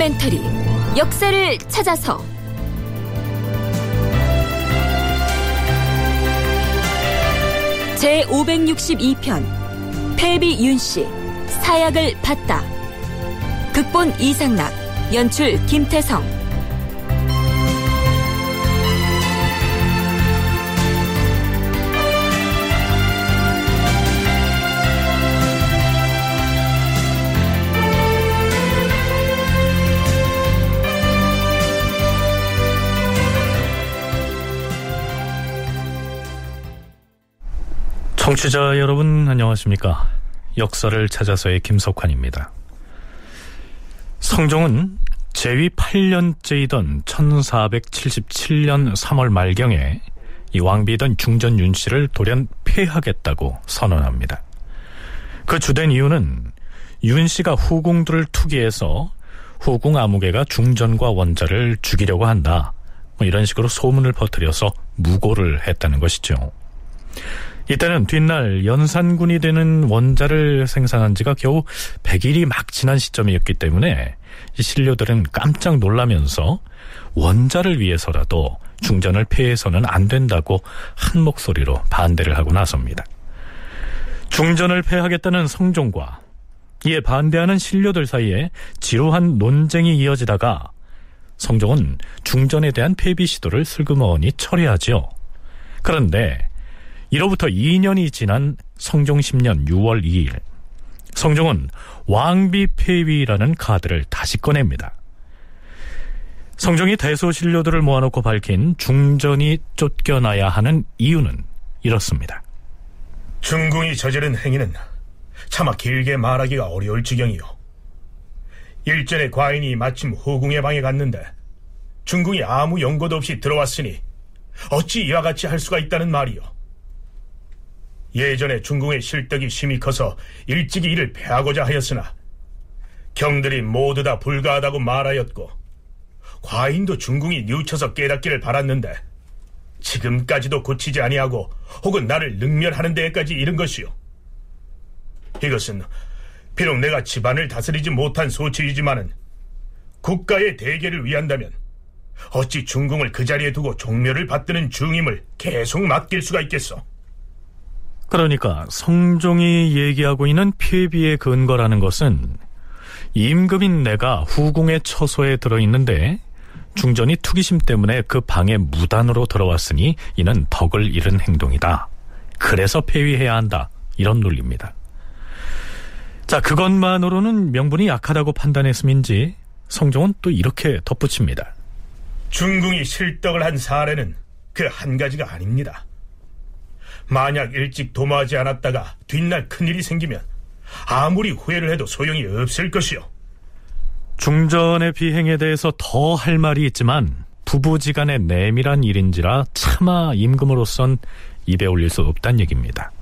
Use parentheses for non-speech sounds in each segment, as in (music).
다큐멘터리 역사를 찾아서. 제 562편 패비 윤 씨 사약을 받다. 극본 이상락 연출 김태성 청취자 여러분 안녕하십니까? 역사를 찾아서의 김석환입니다. 성종은 재위 8년째이던 1477년 3월 말경에 이 왕비던 중전 윤씨를 돌연 폐하겠다고 선언합니다. 그 주된 이유는 윤씨가 후궁들을 투기해서 후궁 아무개가 중전과 원자를 죽이려고 한다. 뭐 이런 식으로 소문을 퍼뜨려서 무고를 했다는 것이죠 이때는 뒷날 연산군이 되는 원자를 생산한 지가 겨우 100일이 막 지난 시점이었기 때문에 신료들은 깜짝 놀라면서 원자를 위해서라도 중전을 폐해서는 안 된다고 한 목소리로 반대를 하고 나섭니다. 중전을 폐하겠다는 성종과 이에 반대하는 신료들 사이에 지루한 논쟁이 이어지다가 성종은 중전에 대한 폐비 시도를 슬그머니 처리하죠. 그런데 이로부터 2년이 지난 성종 10년 6월 2일 성종은 왕비 폐위라는 카드를 다시 꺼냅니다. 성종이 대소신료들을 모아놓고 밝힌 중전이 쫓겨나야 하는 이유는 이렇습니다. 중궁이 저지른 행위는 차마 길게 말하기가 어려울 지경이요. 일전에 과인이 마침 후궁의 방에 갔는데 중궁이 아무 연고도 없이 들어왔으니 어찌 이와 같이 할 수가 있다는 말이요. 예전에 중궁의 실덕이 심히 커서 일찍이 이를 패하고자 하였으나 경들이 모두 다 불가하다고 말하였고 과인도 중궁이 뉘우쳐서 깨닫기를 바랐는데 지금까지도 고치지 아니하고 혹은 나를 능멸하는 데까지 이른 것이요. 이것은 비록 내가 집안을 다스리지 못한 소치이지만은 국가의 대계를 위한다면 어찌 중궁을 그 자리에 두고 종묘를 받드는 중임을 계속 맡길 수가 있겠어. 그러니까 성종이 얘기하고 있는 폐비의 근거라는 것은 임금인 내가 후궁의 처소에 들어있는데 중전이 투기심 때문에 그 방에 무단으로 들어왔으니 이는 덕을 잃은 행동이다. 그래서 폐위해야 한다. 이런 논리입니다. 자, 그것만으로는 명분이 약하다고 판단했음인지 성종은 또 이렇게 덧붙입니다. 중궁이 실덕을 한 사례는 그 한 가지가 아닙니다. 만약 일찍 도모하지 않았다가 뒷날 큰일이 생기면 아무리 후회를 해도 소용이 없을 것이요. 중전의 비행에 대해서 더 할 말이 있지만 부부지간의 내밀한 일인지라 차마 임금으로선 입에 올릴 수 없단 얘기입니다.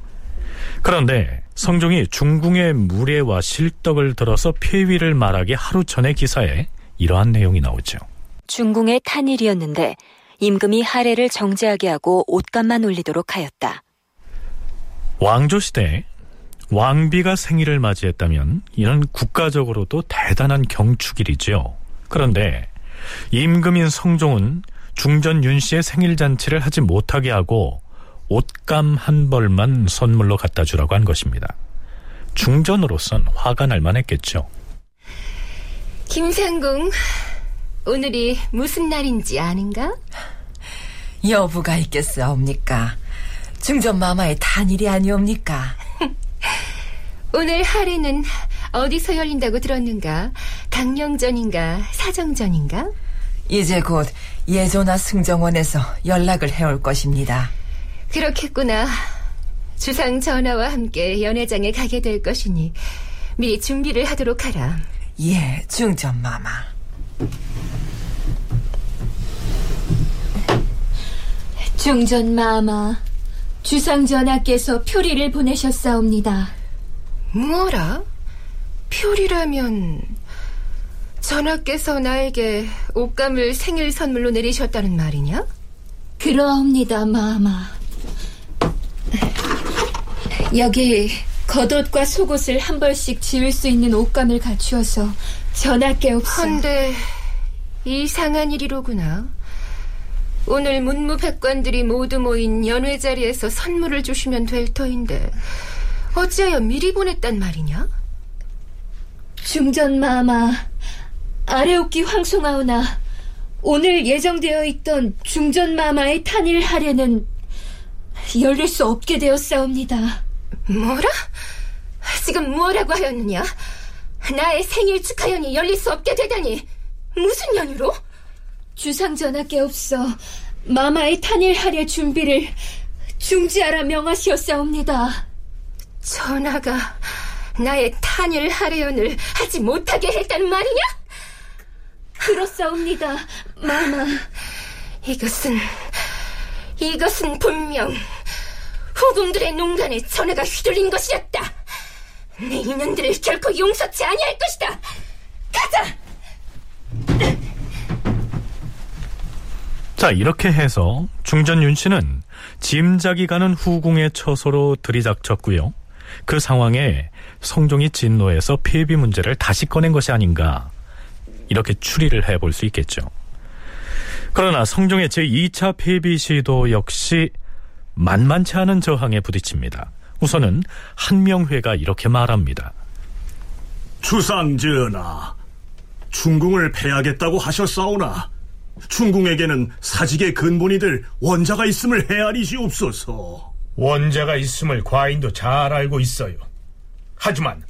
그런데 성종이 중궁의 무례와 실덕을 들어서 폐위를 말하기 하루 전의 기사에 이러한 내용이 나오죠. 중궁의 탄일이었는데 임금이 하례를 정지하게 하고 옷감만 올리도록 하였다. 왕조 시대 왕비가 생일을 맞이했다면 이는 국가적으로도 대단한 경축일이지요. 그런데 임금인 성종은 중전 윤 씨의 생일 잔치를 하지 못하게 하고 옷감 한 벌만 선물로 갖다 주라고 한 것입니다. 중전으로선 화가 날 만했겠죠. 김상궁, 오늘이 무슨 날인지 아는가? 여부가 있겠사옵니까? 중전 마마의 단일이 아니옵니까? (laughs) 오늘 하례는 어디서 열린다고 들었는가? 강령전인가? 사정전인가? 이제 곧 예조나 승정원에서 연락을 해올 것입니다. 그렇겠구나. 주상 전하와 함께 연회장에 가게 될 것이니 미리 준비를 하도록 하라. 예, 중전 마마. 중전 마마, 주상 전하께서 표리를 보내셨사옵니다. 뭐라? 표리라면 전하께서 나에게 옷감을 생일 선물로 내리셨다는 말이냐? 그러옵니다, 마마. 여기 겉옷과 속옷을 한 벌씩 지을 수 있는 옷감을 갖추어서 게 없어. 헌데 이상한 일이로구나. 오늘 문무백관들이 모두 모인 연회 자리에서 선물을 주시면 될 터인데 어찌하여 미리 보냈단 말이냐? 중전마마, 아래옥기 황송하오나 오늘 예정되어 있던 중전마마의 탄일 할애는 열릴 수 없게 되었사옵니다. 뭐라? 지금 뭐라고 하였느냐? 나의 생일 축하연이 열릴 수 없게 되다니 무슨 연유로? 주상 전하께 없어 마마의 탄일 할애 준비를 중지하라 명하시었사옵니다. 전하가 나의 탄일 할애연을 하지 못하게 했단 말이냐? 그렇사옵니다, 마마. 이것은 이것은 분명 후궁들의 농간에 전하가 휘둘린 것이었다. 내 인연들을 결코 용서치 아니할 것이다. 가자. 자, 이렇게 해서 중전 윤 씨는 짐작이 가는 후궁의 처소로 들이닥쳤고요. 그 상황에 성종이 진노해서 폐비 문제를 다시 꺼낸 것이 아닌가 이렇게 추리를 해볼 수 있겠죠. 그러나 성종의 제2차 폐비 시도 역시 만만치 않은 저항에 부딪힙니다. 우선은 한명회가 이렇게 말합니다. 주상 전하, 중궁을 패하겠다고 하셨사오나 중궁에게는 사직의 근본이 될 원자가 있음을 헤아리시옵소서. 원자가 있음을 과인도 잘 알고 있어요. 하지만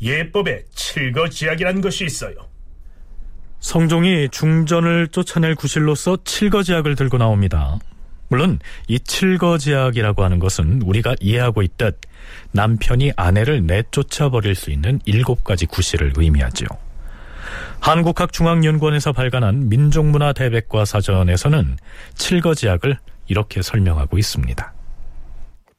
예법에 칠거지약이란 것이 있어요. 성종이 중전을 쫓아낼 구실로서 칠거지약을 들고 나옵니다. 물론 이 칠거지약이라고 하는 것은 우리가 이해하고 있듯 남편이 아내를 내쫓아 버릴 수 있는 일곱 가지 구실을 의미하죠. 한국학중앙연구원에서 발간한 민족문화 대백과 사전에서는 칠거지약을 이렇게 설명하고 있습니다.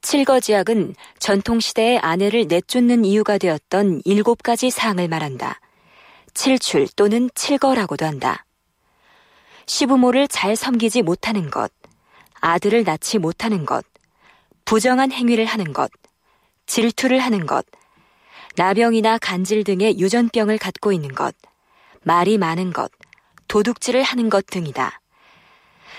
칠거지약은 전통시대의 아내를 내쫓는 이유가 되었던 일곱 가지 사항을 말한다. 칠출 또는 칠거라고도 한다. 시부모를 잘 섬기지 못하는 것, 아들을 낳지 못하는 것, 부정한 행위를 하는 것, 질투를 하는 것, 나병이나 간질 등의 유전병을 갖고 있는 것, 말이 많은 것, 도둑질을 하는 것 등이다.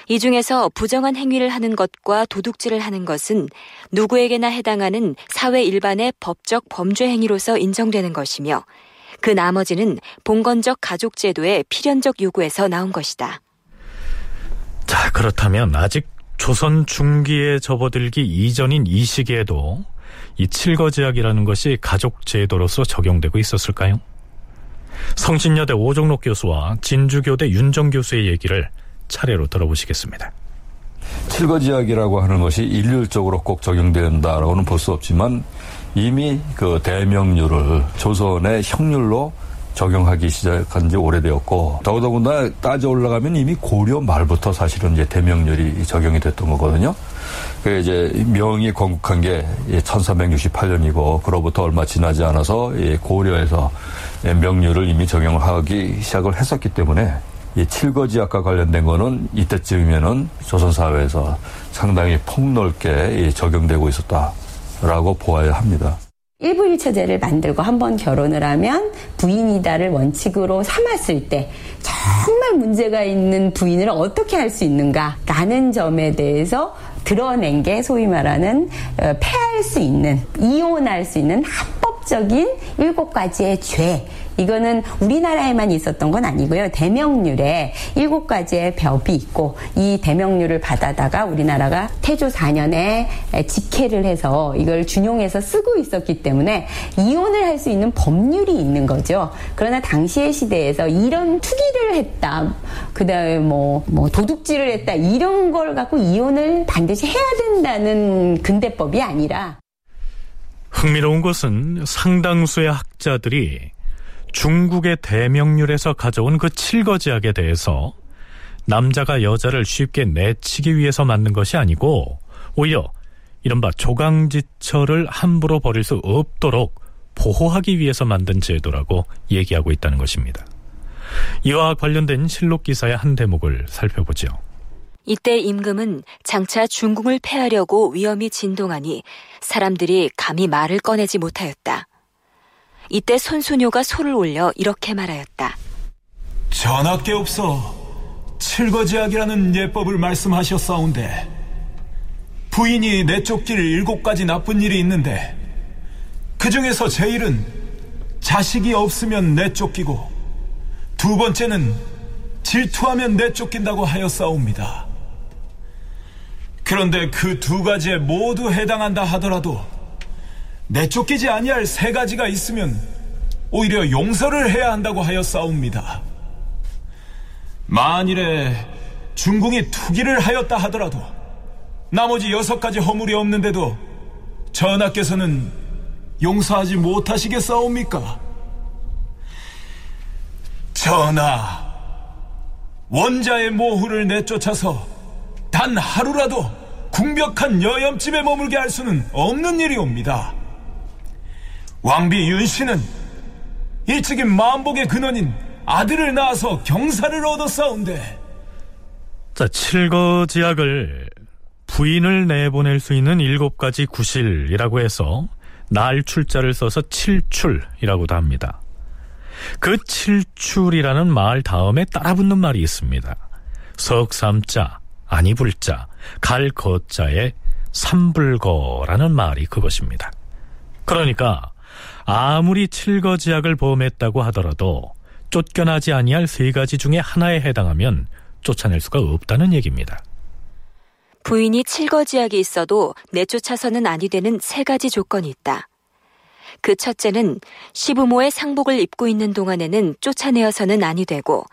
이 중에서 부정한 행위를 하는 것과 도둑질을 하는 것은 누구에게나 해당하는 사회 일반의 법적 범죄 행위로서 인정되는 것이며 그 나머지는 봉건적 가족 제도의 필연적 요구에서 나온 것이다. 자, 그렇다면 아직 조선 중기에 접어들기 이전인 이 시기에도 이 칠거지약이라는 것이 가족 제도로서 적용되고 있었을까요? 성신여대 오종록 교수와 진주교대 윤정 교수의 얘기를 차례로 들어보시겠습니다. 칠거지약이라고 하는 것이 일률적으로 꼭 적용된다라고는 볼 수 없지만 이미 그 대명률을 조선의 형률로 적용하기 시작한 지 오래되었고 더더군다나 따져 올라가면 이미 고려 말부터 사실은 이제 대명률이 적용이 됐던 거거든요. 그 이제 명이 건국한 게 1368년이고 그로부터 얼마 지나지 않아서 고려에서 명률을 이미 적용하기 시작을 했었기 때문에 이 칠거지약과 관련된 거는 이때쯤이면은 조선 사회에서 상당히 폭넓게 적용되고 있었다라고 보아야 합니다. 일부일처제를 만들고 한 번 결혼을 하면 부인이다를 원칙으로 삼았을 때 정말 문제가 있는 부인을 어떻게 할 수 있는가 라는 점에 대해서 드러낸 게 소위 말하는 어, 폐할 수 있는 이혼할 수 있는 합법적인 일곱 가지의 죄 이거는 우리나라에만 있었던 건 아니고요. 대명률에 일곱 가지의 벽이 있고 이 대명률을 받아다가 우리나라가 태조 4년에 직회를 해서 이걸 준용해서 쓰고 있었기 때문에 이혼을 할 수 있는 법률이 있는 거죠. 그러나 당시의 시대에서 이런 투기를 했다. 그 다음에 뭐, 뭐 도둑질을 했다. 이런 걸 갖고 이혼을 반드시 해야 된다는 근대법이 아니라 흥미로운 것은 상당수의 학자들이 중국의 대명률에서 가져온 그 칠거지약에 대해서 남자가 여자를 쉽게 내치기 위해서 만든 것이 아니고 오히려 이른바 조강지처를 함부로 버릴 수 없도록 보호하기 위해서 만든 제도라고 얘기하고 있다는 것입니다. 이와 관련된 실록 기사의 한 대목을 살펴보죠. 이때 임금은 장차 중궁을 패하려고 위험이 진동하니 사람들이 감히 말을 꺼내지 못하였다. 이때 손수녀가 소를 올려 이렇게 말하였다. 전하께 없어 칠거지약이라는 예법을 말씀하셨사온데 부인이 내쫓길 일곱 가지 나쁜 일이 있는데 그 중에서 제일은 자식이 없으면 내쫓기고 두 번째는 질투하면 내쫓긴다고 하였사옵니다. 그런데 그 두 가지에 모두 해당한다 하더라도 내쫓기지 아니할 세 가지가 있으면 오히려 용서를 해야 한다고 하였사옵니다. 만일에 중궁이 투기를 하였다 하더라도 나머지 여섯 가지 허물이 없는데도 전하께서는 용서하지 못하시겠사옵니까? 전하, 원자의 모후를 내쫓아서 단 하루라도 궁벽한 여염집에 머물게 할 수는 없는 일이옵니다. 왕비 윤씨는 일찍이 만복의 근원인 아들을 낳아서 경사를 얻었사온데 자, 칠거지약을 부인을 내보낼 수 있는 일곱 가지 구실이라고 해서 날 출자를 써서 칠출이라고도 합니다. 그 칠출이라는 말 다음에 따라붙는 말이 있습니다. 석삼자, 아니불자, 갈거자의 삼불거라는 말이 그것입니다. 그러니까 아무리 칠거지약을 범했다고 하더라도 쫓겨나지 아니할 세 가지 중에 하나에 해당하면 쫓아낼 수가 없다는 얘기입니다. 부인이 칠거지약이 있어도 내쫓아서는 아니 되는 세 가지 조건이 있다. 그 첫째는 시부모의 상복을 입고 있는 동안에는 쫓아내어서는 아니 되고,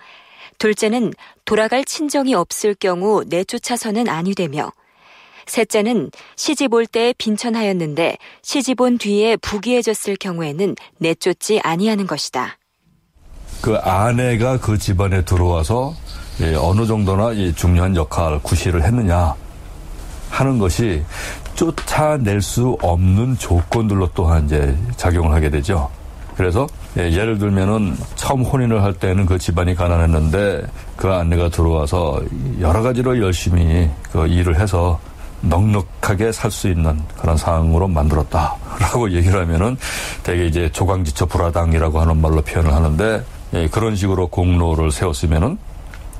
둘째는 돌아갈 친정이 없을 경우 내쫓아서는 아니 되며, 셋째는 시집 올 때에 빈천하였는데 시집 온 뒤에 부귀해졌을 경우에는 내쫓지 아니하는 것이다. 그 아내가 그 집안에 들어와서 예, 어느 정도나 이 중요한 역할, 구실을 했느냐 하는 것이 쫓아낼 수 없는 조건들로 또한 이제 작용을 하게 되죠. 그래서 예, 예를 들면은 처음 혼인을 할 때는 그 집안이 가난했는데 그 아내가 들어와서 여러 가지로 열심히 그 일을 해서 넉넉하게 살 수 있는 그런 상황으로 만들었다라고 (laughs) 얘기를 하면은 되게 이제 조강지처 불화당이라고 하는 말로 표현을 하는데 예, 그런 식으로 공로를 세웠으면은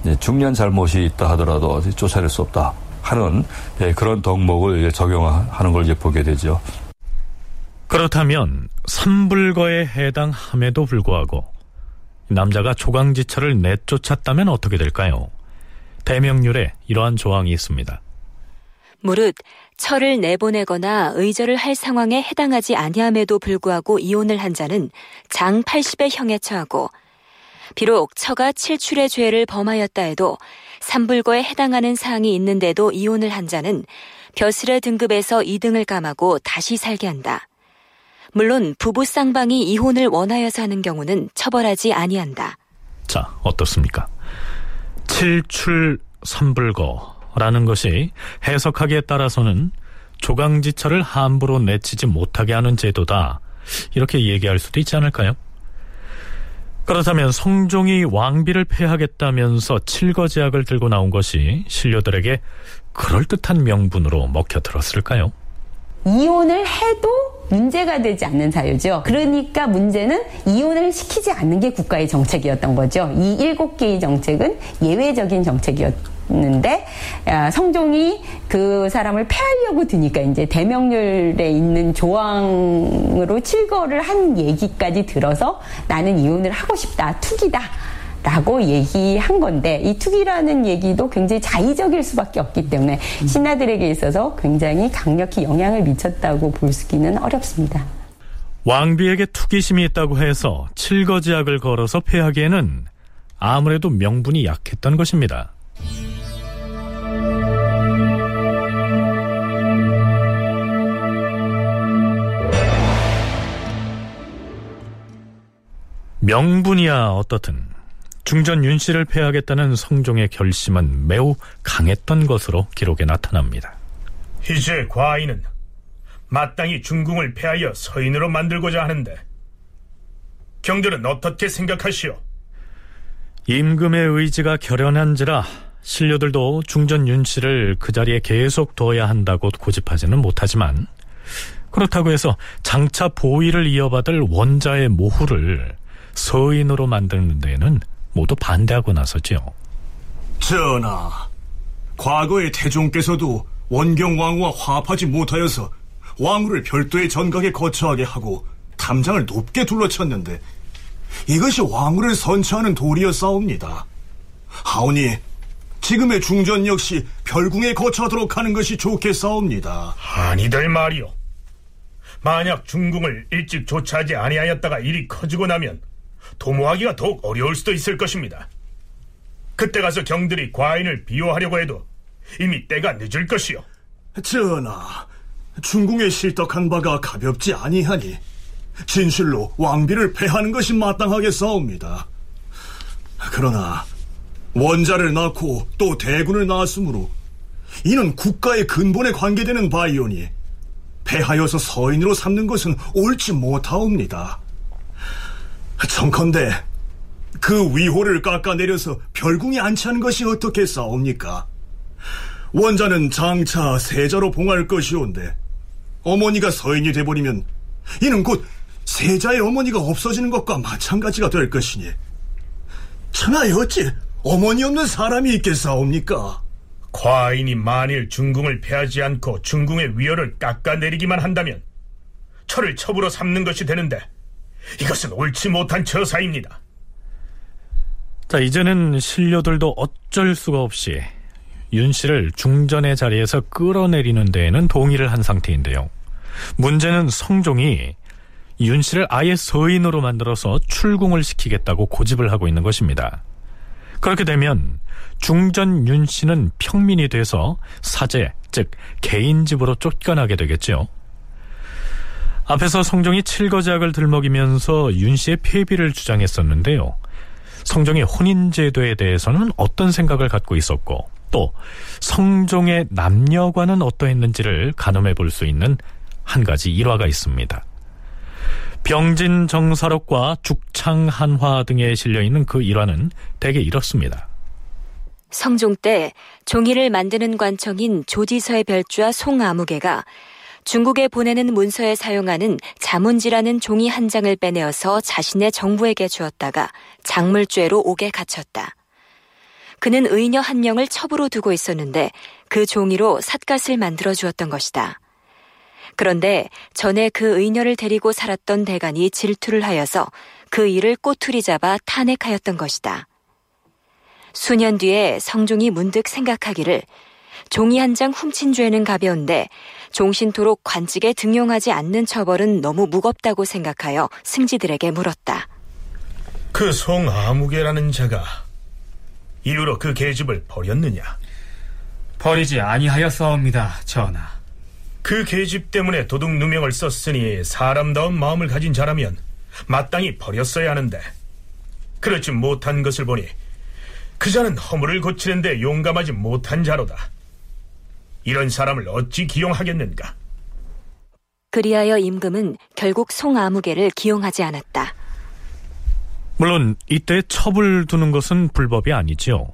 예, 중요한 잘못이 있다 하더라도 쫓아낼 수 없다 하는 예, 그런 덕목을 적용하는 걸 이제 보게 되죠. 그렇다면 삼불거에 해당함에도 불구하고 남자가 조강지처를 내쫓았다면 어떻게 될까요? 대명률에 이러한 조항이 있습니다. 무릇 철을 내보내거나 의절을 할 상황에 해당하지 아니함에도 불구하고 이혼을 한 자는 장 80의 형에 처하고 비록 처가 칠출의 죄를 범하였다 해도 삼불거에 해당하는 사항이 있는데도 이혼을 한 자는 벼슬의 등급에서 2등을 감하고 다시 살게 한다. 물론 부부 쌍방이 이혼을 원하여서 하는 경우는 처벌하지 아니한다. 자, 어떻습니까? 칠출 삼불거 라는 것이 해석하기에 따라서는 조강지처를 함부로 내치지 못하게 하는 제도다. 이렇게 얘기할 수도 있지 않을까요? 그렇다면 성종이 왕비를 폐하겠다면서 칠거지약을 들고 나온 것이 신료들에게 그럴듯한 명분으로 먹혀들었을까요? 이혼을 해도 문제가 되지 않는 사유죠. 그러니까 문제는 이혼을 시키지 않는 게 국가의 정책이었던 거죠. 이 일곱 개의 정책은 예외적인 정책이었 는데 아, 성종이 그 사람을 폐하려고 드니까 이제 대명률에 있는 조항으로 칠거를 한 얘기까지 들어서 나는 이혼을 하고 싶다, 투기다. 라고 얘기한 건데 이 투기라는 얘기도 굉장히 자의적일 수밖에 없기 때문에 신하들에게 있어서 굉장히 강력히 영향을 미쳤다고 볼 수기는 어렵습니다. 왕비에게 투기심이 있다고 해서 칠거지약을 걸어서 폐하기에는 아무래도 명분이 약했던 것입니다. 명분이야 어떻든 중전 윤 씨를 폐하겠다는 성종의 결심은 매우 강했던 것으로 기록에 나타납니다. 이제 과인은 마땅히 중궁을 폐하여 서인으로 만들고자 하는데 경들은 어떻게 생각하시오? 임금의 의지가 결연한지라 신료들도 중전 윤 씨를 그 자리에 계속 둬야 한다고 고집하지는 못하지만 그렇다고 해서 장차 보위를 이어받을 원자의 모후를 서인으로 만드는 데에는 모두 반대하고 나서지요. 전하, 과거의 태종께서도 원경왕후와 화합하지 못하여서 왕후를 별도의 전각에 거처하게 하고 탐장을 높게 둘러쳤는데 이것이 왕후를 선처하는 도리였사옵니다. 하오니 지금의 중전 역시 별궁에 거처하도록 하는 것이 좋겠사옵니다. 아니될 말이오. 만약 중궁을 일찍 조차하지 아니하였다가 일이 커지고 나면 도모하기가 더욱 어려울 수도 있을 것입니다. 그때 가서 경들이 과인을 비호하려고 해도 이미 때가 늦을 것이오. 전하, 중궁에 실덕한 바가 가볍지 아니하니 진실로 왕비를 패하는 것이 마땅하겠사옵니다. 그러나 원자를 낳고 또 대군을 낳았으므로 이는 국가의 근본에 관계되는 바이오니 패하여서 서인으로 삼는 것은 옳지 못하옵니다. 청컨대 그 위호를 깎아내려서 별궁에 안치하는 것이 어떻겠사옵니까? 원자는 장차 세자로 봉할 것이온데 어머니가 서인이 돼버리면 이는 곧 세자의 어머니가 없어지는 것과 마찬가지가 될 것이니 천하에 어찌 어머니 없는 사람이 있겠사옵니까? 과인이 만일 중궁을 패하지 않고 중궁의 위협을 깎아내리기만 한다면 철을 첩으로 삼는 것이 되는데 이것은 옳지 못한 처사입니다. 자, 이제는 신료들도 어쩔 수가 없이 윤 씨를 중전의 자리에서 끌어내리는 데에는 동의를 한 상태인데요. 문제는 성종이 윤 씨를 아예 서인으로 만들어서 출궁을 시키겠다고 고집을 하고 있는 것입니다. 그렇게 되면 중전 윤 씨는 평민이 돼서 사제, 즉 개인 집으로 쫓겨나게 되겠죠. 앞에서 성종이 칠거작을 들먹이면서 윤 씨의 폐비를 주장했었는데요. 성종의 혼인제도에 대해서는 어떤 생각을 갖고 있었고 또 성종의 남녀관은 어떠했는지를 가늠해 볼 수 있는 한 가지 일화가 있습니다. 병진 정사록과 죽창 한화 등에 실려 있는 그 일화는 대개 이렇습니다. 성종 때 종이를 만드는 관청인 조지서의 별주와 송아무개가 중국에 보내는 문서에 사용하는 자문지라는 종이 한 장을 빼내어서 자신의 정부에게 주었다가 작물죄로 옥에 갇혔다. 그는 의녀 한 명을 첩으로 두고 있었는데 그 종이로 삿갓을 만들어 주었던 것이다. 그런데 전에 그 의녀를 데리고 살았던 대간이 질투를 하여서 그 일을 꼬투리 잡아 탄핵하였던 것이다. 수년 뒤에 성종이 문득 생각하기를 종이 한 장 훔친 죄는 가벼운데 종신토록 관직에 등용하지 않는 처벌은 너무 무겁다고 생각하여 승지들에게 물었다. 그 송 아무개라는 자가 이후로 그 계집을 버렸느냐? 버리지 아니하였사옵니다, 전하. 그 계집 때문에 도둑 누명을 썼으니 사람다운 마음을 가진 자라면 마땅히 버렸어야 하는데 그렇지 못한 것을 보니 그 자는 허물을 고치는데 용감하지 못한 자로다. 이런 사람을 어찌 기용하겠는가? 그리하여 임금은 결국 송아무개를 기용하지 않았다. 물론 이때 첩을 두는 것은 불법이 아니지요.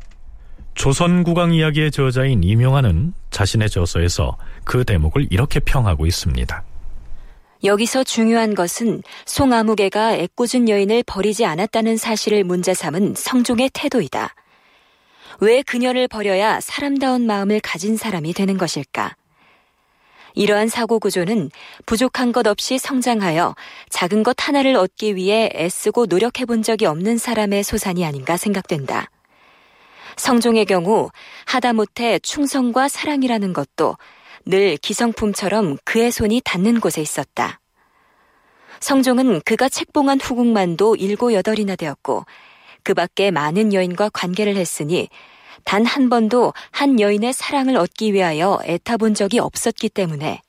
조선국왕 이야기의 저자인 이명환은 자신의 저서에서 그 대목을 이렇게 평하고 있습니다. 여기서 중요한 것은 송아무개가 애꿎은 여인을 버리지 않았다는 사실을 문제 삼은 성종의 태도이다. 왜 그녀를 버려야 사람다운 마음을 가진 사람이 되는 것일까? 이러한 사고 구조는 부족한 것 없이 성장하여 작은 것 하나를 얻기 위해 애쓰고 노력해 본 적이 없는 사람의 소산이 아닌가 생각된다. 성종의 경우 하다못해 충성과 사랑이라는 것도 늘 기성품처럼 그의 손이 닿는 곳에 있었다. 성종은 그가 책봉한 후궁만도 일곱 여덟이나 되었고 그 밖에 많은 여인과 관계를 했으니 단 한 번도 한 여인의 사랑을 얻기 위하여 애타본 적이 없었기 때문에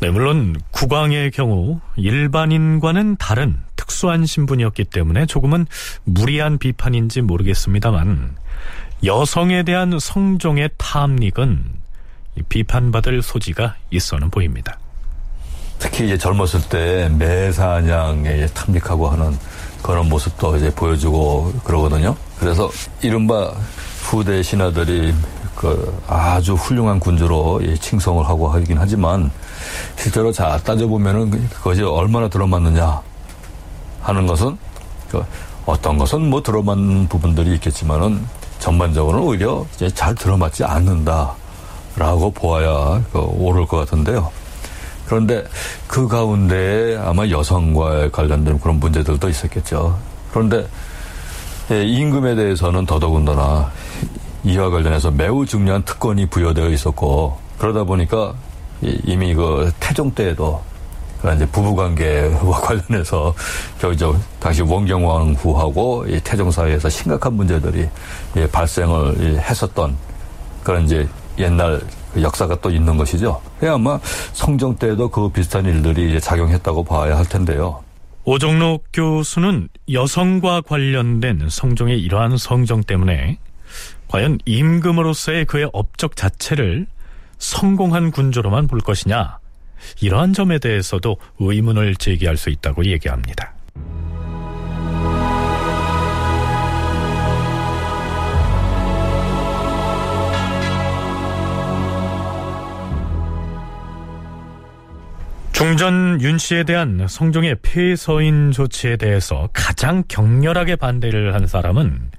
네, 물론 국왕의 경우 일반인과는 다른 특수한 신분이었기 때문에 조금은 무리한 비판인지 모르겠습니다만 여성에 대한 성종의 탐닉은 비판받을 소지가 있어는 보입니다. 특히 이제 젊었을 때 매사냥에 탐닉하고 하는 그런 모습도 이제 보여주고 그러거든요. 그래서 이른바 후대 신하들이 그그 아주 훌륭한 군주로 예, 칭송을 하고 하긴 하지만 실제로 자 따져보면은 그것이 얼마나 들어맞느냐 하는 것은 그 어떤 것은 뭐 들어맞는 부분들이 있겠지만은 전반적으로는 오히려 이제 잘 들어맞지 않는다라고 보아야 그 옳을 것 같은데요. 그런데 그 가운데 아마 여성과 관련된 그런 문제들도 있었겠죠. 그런데 예, 임금에 대해서는 더더군다나 이와 관련해서 매우 중요한 특권이 부여되어 있었고 그러다 보니까 이미 그 태종 때에도 그 이제 부부관계와 (laughs) 관련해서 저기 저 당시 원경왕후하고 이 태종 사회에서 심각한 문제들이 예, 발생을 했었던 그런 이제 옛날 그 역사가 또 있는 것이죠. 아마 성정 때도 그 비슷한 일들이 작용했다고 봐야 할 텐데요. 오정록 교수는 여성과 관련된 성종의 이러한 성정 때문에 과연 임금으로서의 그의 업적 자체를 성공한 군주로만 볼 것이냐 이러한 점에 대해서도 의문을 제기할 수 있다고 얘기합니다. 중전 윤 씨에 대한 성종의 폐서인 조치에 대해서 가장 격렬하게 반대를 한 사람은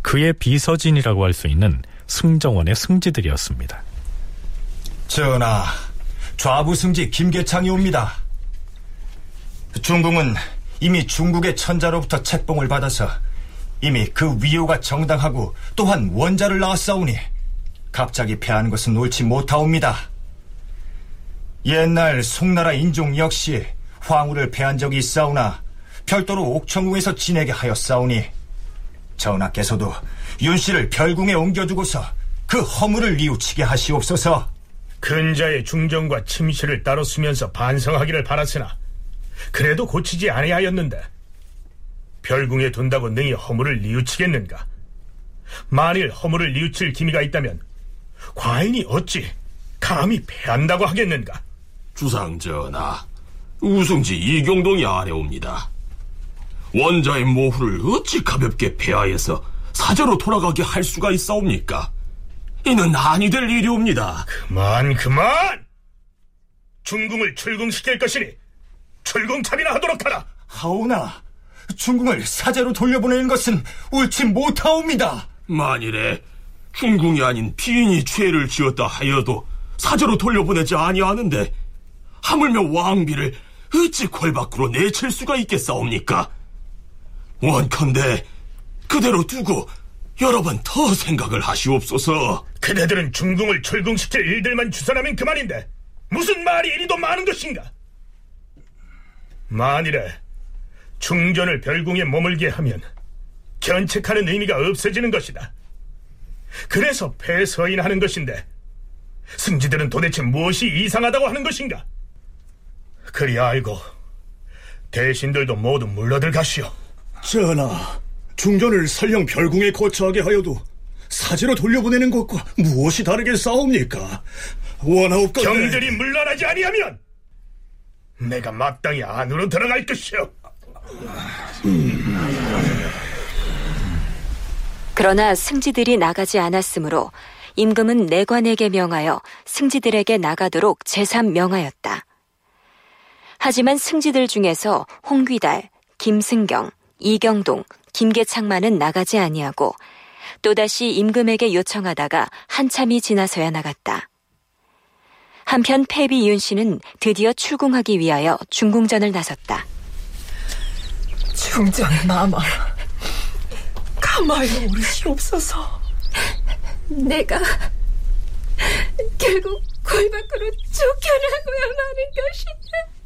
그의 비서진이라고 할 수 있는 승정원의 승지들이었습니다. 전하, 좌부 승지 김계창이 옵니다. 중궁은 이미 중국의 천자로부터 책봉을 받아서 이미 그 위호가 정당하고 또한 원자를 낳았사오니 갑자기 패하는 것은 옳지 못하옵니다. 옛날 송나라 인종 역시 황후를 패한 적이 있사오나 별도로 옥천궁에서 지내게 하였사오니 전하께서도 윤씨를 별궁에 옮겨두고서 그 허물을 뉘우치게 하시옵소서. 근자의 중정과 침실을 따로 쓰면서 반성하기를 바랐으나 그래도 고치지 아니하였는데 별궁에 둔다고 능히 허물을 뉘우치겠는가? 만일 허물을 뉘우칠 기미가 있다면 과인이 어찌 감히 패한다고 하겠는가? 주상전하, 우승지 이경동이 아래옵니다. 원자의 모후를 어찌 가볍게 폐하해서 사저로 돌아가게 할 수가 있사옵니까? 이는 아니 될 일이옵니다. 그만 그만! 중궁을 출궁시킬 것이니 출궁탑이나 하도록 하라. 하오나 중궁을 사제로 돌려보내는 것은 옳지 못하옵니다. 만일에 중궁이 아닌 피인이 죄를 지었다 하여도 사제로 돌려보내지 아니하는데 하물며 왕비를 어찌 궐 밖으로 내칠 수가 있겠사옵니까? 원컨대 그대로 두고 여러 번 더 생각을 하시옵소서. 그대들은 중궁을 출궁시킬 일들만 주선하면 그만인데 무슨 말이 이리도 많은 것인가? 만일에 중전을 별궁에 머물게 하면 견책하는 의미가 없어지는 것이다. 그래서 폐서인하는 것인데 승지들은 도대체 무엇이 이상하다고 하는 것인가? 그리 알고 대신들도 모두 물러들 가시오. 전하, 중전을 설령 별궁에 거처하게 하여도 사제로 돌려보내는 것과 무엇이 다르게 싸웁니까? 원하옵건대 경들이 물러나지 아니하면 내가 마땅히 안으로 들어갈 것이오. 그러나 승지들이 나가지 않았으므로 임금은 내관에게 명하여 승지들에게 나가도록 재삼 명하였다. 하지만 승지들 중에서 홍귀달, 김승경, 이경동, 김계창만은 나가지 아니하고 또다시 임금에게 요청하다가 한참이 지나서야 나갔다. 한편 패비 윤 씨는 드디어 출궁하기 위하여 중궁전을 나섰다. 중전 마마, 가마에 오르시옵소서. 내가 결국 골 밖으로 쫓겨나고야 마는 것이다.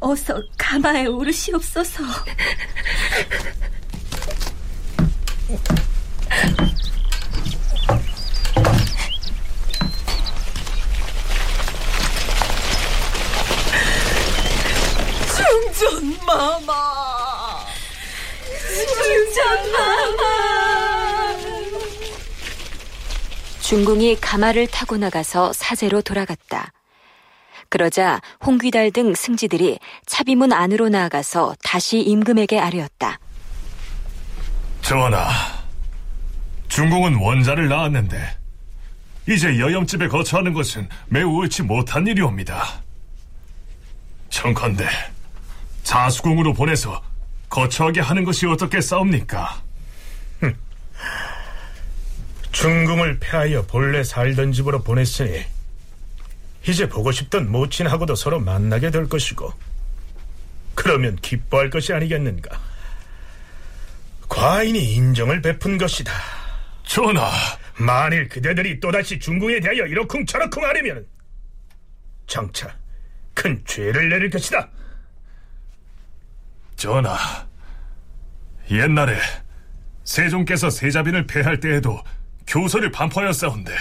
어서 가마에 오르시옵소서. 중전 마마, 중전 마마. 중궁이 가마를 타고 나가서 사제로 돌아갔다. 그러자 홍귀달 등 승지들이 차비문 안으로 나아가서 다시 임금에게 아뢰었다. 전하, 중공은 원자를 낳았는데 이제 여염집에 거처하는 것은 매우 옳지 못한 일이옵니다. 청컨대 자수궁으로 보내서 거처하게 하는 것이 어떻겠사옵니까? 중궁을 폐하여 본래 살던 집으로 보냈으니 이제 보고 싶던 모친하고도 서로 만나게 될 것이고 그러면 기뻐할 것이 아니겠는가? 과인이 인정을 베푼 것이다. 전하, 만일 그대들이 또다시 중궁에 대하여 이러쿵저러쿵 하려면 장차 큰 죄를 내릴 것이다. 전하, 옛날에 세종께서 세자빈을 폐할 때에도 교서를 반포하였사온데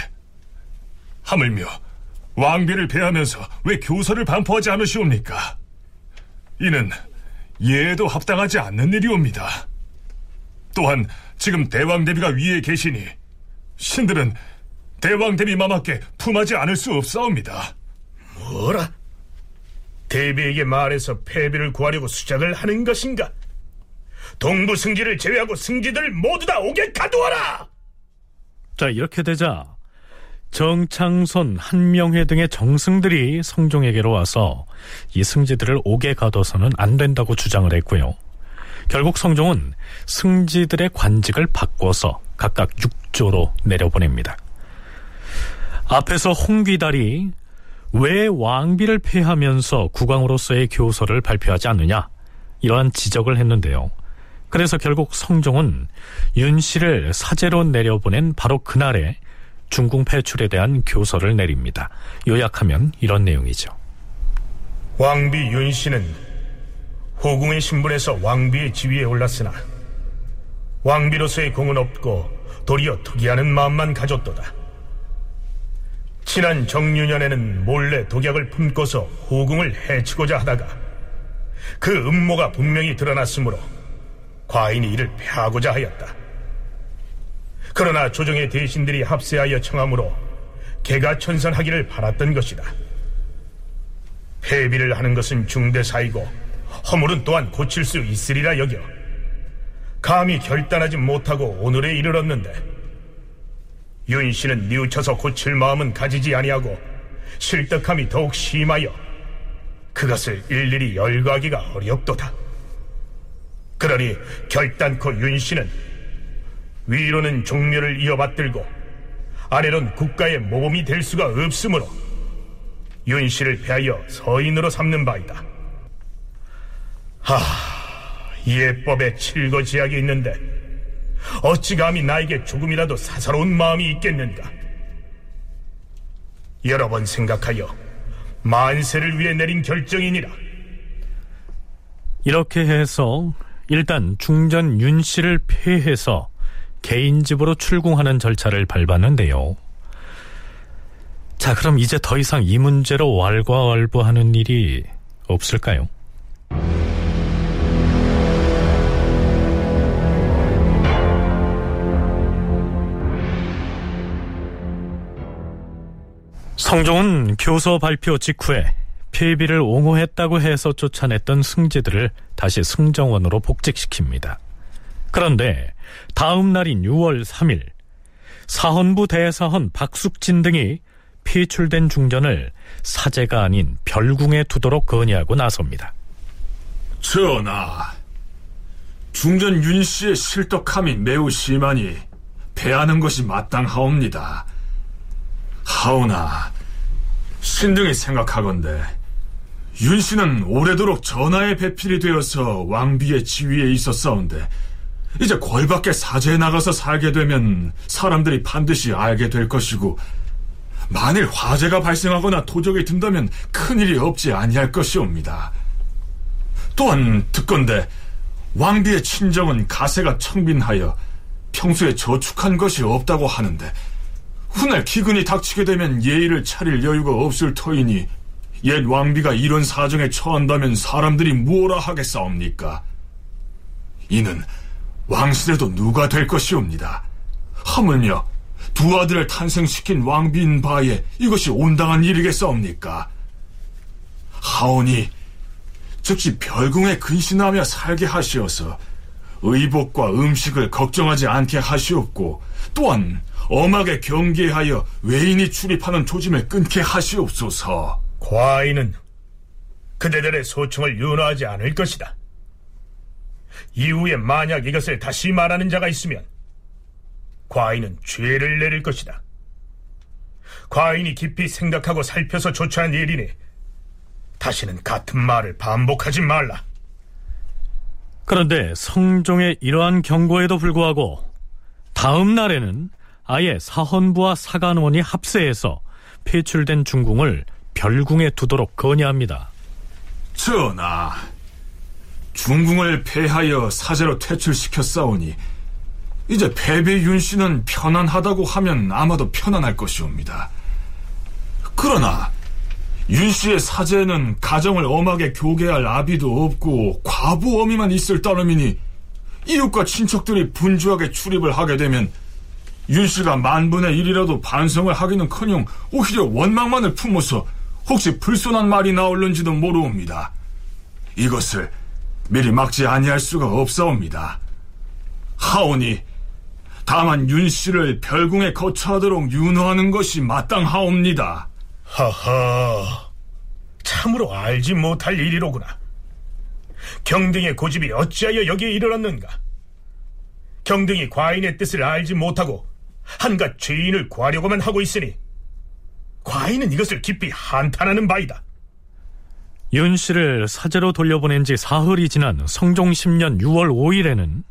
하물며 왕비를 폐하면서 왜 교서를 반포하지 않으시옵니까? 이는 예에도 합당하지 않는 일이옵니다. 또한 지금 대왕 대비가 위에 계시니 신들은 대왕 대비 마마께 품하지 않을 수 없사옵니다. 뭐라? 대비에게 말해서 패비를 구하려고 수작을 하는 것인가? 동부 승지를 제외하고 승지들 모두 다 오게 가두어라! 자, 이렇게 되자 정창손, 한명회 등의 정승들이 성종에게로 와서 이 승지들을 옥에 가둬서는 안 된다고 주장을 했고요. 결국 성종은 승지들의 관직을 바꿔서 각각 육조로 내려보냅니다. 앞에서 홍귀달이 왜 왕비를 폐하면서 국왕으로서의 교서를 발표하지 않느냐 이러한 지적을 했는데요. 그래서 결국 성종은 윤 씨를 사제로 내려보낸 바로 그날에 중궁 폐출에 대한 교서를 내립니다. 요약하면 이런 내용이죠. 왕비 윤 씨는 호궁의 신분에서 왕비의 지위에 올랐으나 왕비로서의 공은 없고 도리어 특이하는 마음만 가졌도다. 지난 정유년에는 몰래 독약을 품고서 호궁을 해치고자 하다가 그 음모가 분명히 드러났으므로 과인이 이를 패하고자 하였다. 그러나 조정의 대신들이 합세하여 청함으로 개가 천선하기를 바랐던 것이다. 폐비를 하는 것은 중대사이고 허물은 또한 고칠 수 있으리라 여겨 감히 결단하지 못하고 오늘에 이르렀는데 윤 씨는 뉘우쳐서 고칠 마음은 가지지 아니하고 실덕함이 더욱 심하여 그것을 일일이 열거하기가 어렵도다. 그러니 결단코 윤 씨는 위로는 종묘를 이어받들고 아래론 국가의 모범이 될 수가 없으므로 윤 씨를 폐하여 서인으로 삼는 바이다. 하, 예법에 칠거지약이 있는데 어찌 감히 나에게 조금이라도 사사로운 마음이 있겠는가? 여러 번 생각하여 만세를 위해 내린 결정이니라. 이렇게 해서 일단 중전 윤 씨를 폐해서 개인 집으로 출궁하는 절차를 밟았는데요. 자, 그럼 이제 더 이상 이 문제로 왈가왈부하는 일이 없을까요? 성종은 교서 발표 직후에 폐비를 옹호했다고 해서 쫓아냈던 승지들을 다시 승정원으로 복직시킵니다. 그런데 다음 날인 6월 3일 사헌부 대사헌 박숙진 등이 피출된 중전을 사제가 아닌 별궁에 두도록 건의하고 나섭니다. 전하, 중전 윤 씨의 실덕함이 매우 심하니 배하는 것이 마땅하옵니다. 하오나 신등이 생각하건대 윤 씨는 오래도록 전하의 배필이 되어서 왕비의 지위에 있었사온데 이제 궐밖에 사제에 나가서 살게 되면 사람들이 반드시 알게 될 것이고 만일 화재가 발생하거나 도적이 든다면 큰일이 없지 아니할 것이옵니다. 또한 듣건대 왕비의 친정은 가세가 청빈하여 평소에 저축한 것이 없다고 하는데 훗날 기근이 닥치게 되면 예의를 차릴 여유가 없을 터이니 옛 왕비가 이런 사정에 처한다면 사람들이 무엇라 하겠사옵니까? 이는 왕실에도 누가 될 것이옵니다. 하물며 두 아들을 탄생시킨 왕비인 바에 이것이 온당한 일이겠사옵니까? 하오니 즉시 별궁에 근신하며 살게 하시어서 의복과 음식을 걱정하지 않게 하시옵고 또한 엄하게 경계하여 외인이 출입하는 조짐을 끊게 하시옵소서. 과인은 그대들의 소청을 윤호하지 않을 것이다. 이후에 만약 이것을 다시 말하는 자가 있으면 과인은 죄를 내릴 것이다. 과인이 깊이 생각하고 살펴서 조처한 일이니 다시는 같은 말을 반복하지 말라. 그런데 성종의 이러한 경고에도 불구하고 다음 날에는 아예 사헌부와 사간원이 합세해서 폐출된 중궁을 별궁에 두도록 건의합니다. 전하, 중궁을 폐하여 사제로 퇴출시켰사오니 이제 패배 윤 씨는 편안하다고 하면 아마도 편안할 것이옵니다. 그러나 윤 씨의 사제는 가정을 엄하게 교계할 아비도 없고 과부 어미만 있을 따름이니 이웃과 친척들이 분주하게 출입을 하게 되면 윤 씨가 만분의 일이라도 반성을 하기는커녕 오히려 원망만을 품어서 혹시 불손한 말이 나올는지도 모르옵니다. 이것을 미리 막지 아니할 수가 없사옵니다. 하오니 다만 윤 씨를 별궁에 거처하도록 윤호하는 것이 마땅하옵니다. 하하, 참으로 알지 못할 일이로구나. 경등의 고집이 어찌하여 여기에 이르렀는가? 경등이 과인의 뜻을 알지 못하고 한갓 죄인을 구하려고만 하고 있으니 과인은 이것을 깊이 한탄하는 바이다. 윤 씨를 사제로 돌려보낸 지 사흘이 지난 성종 10년 6월 5일에는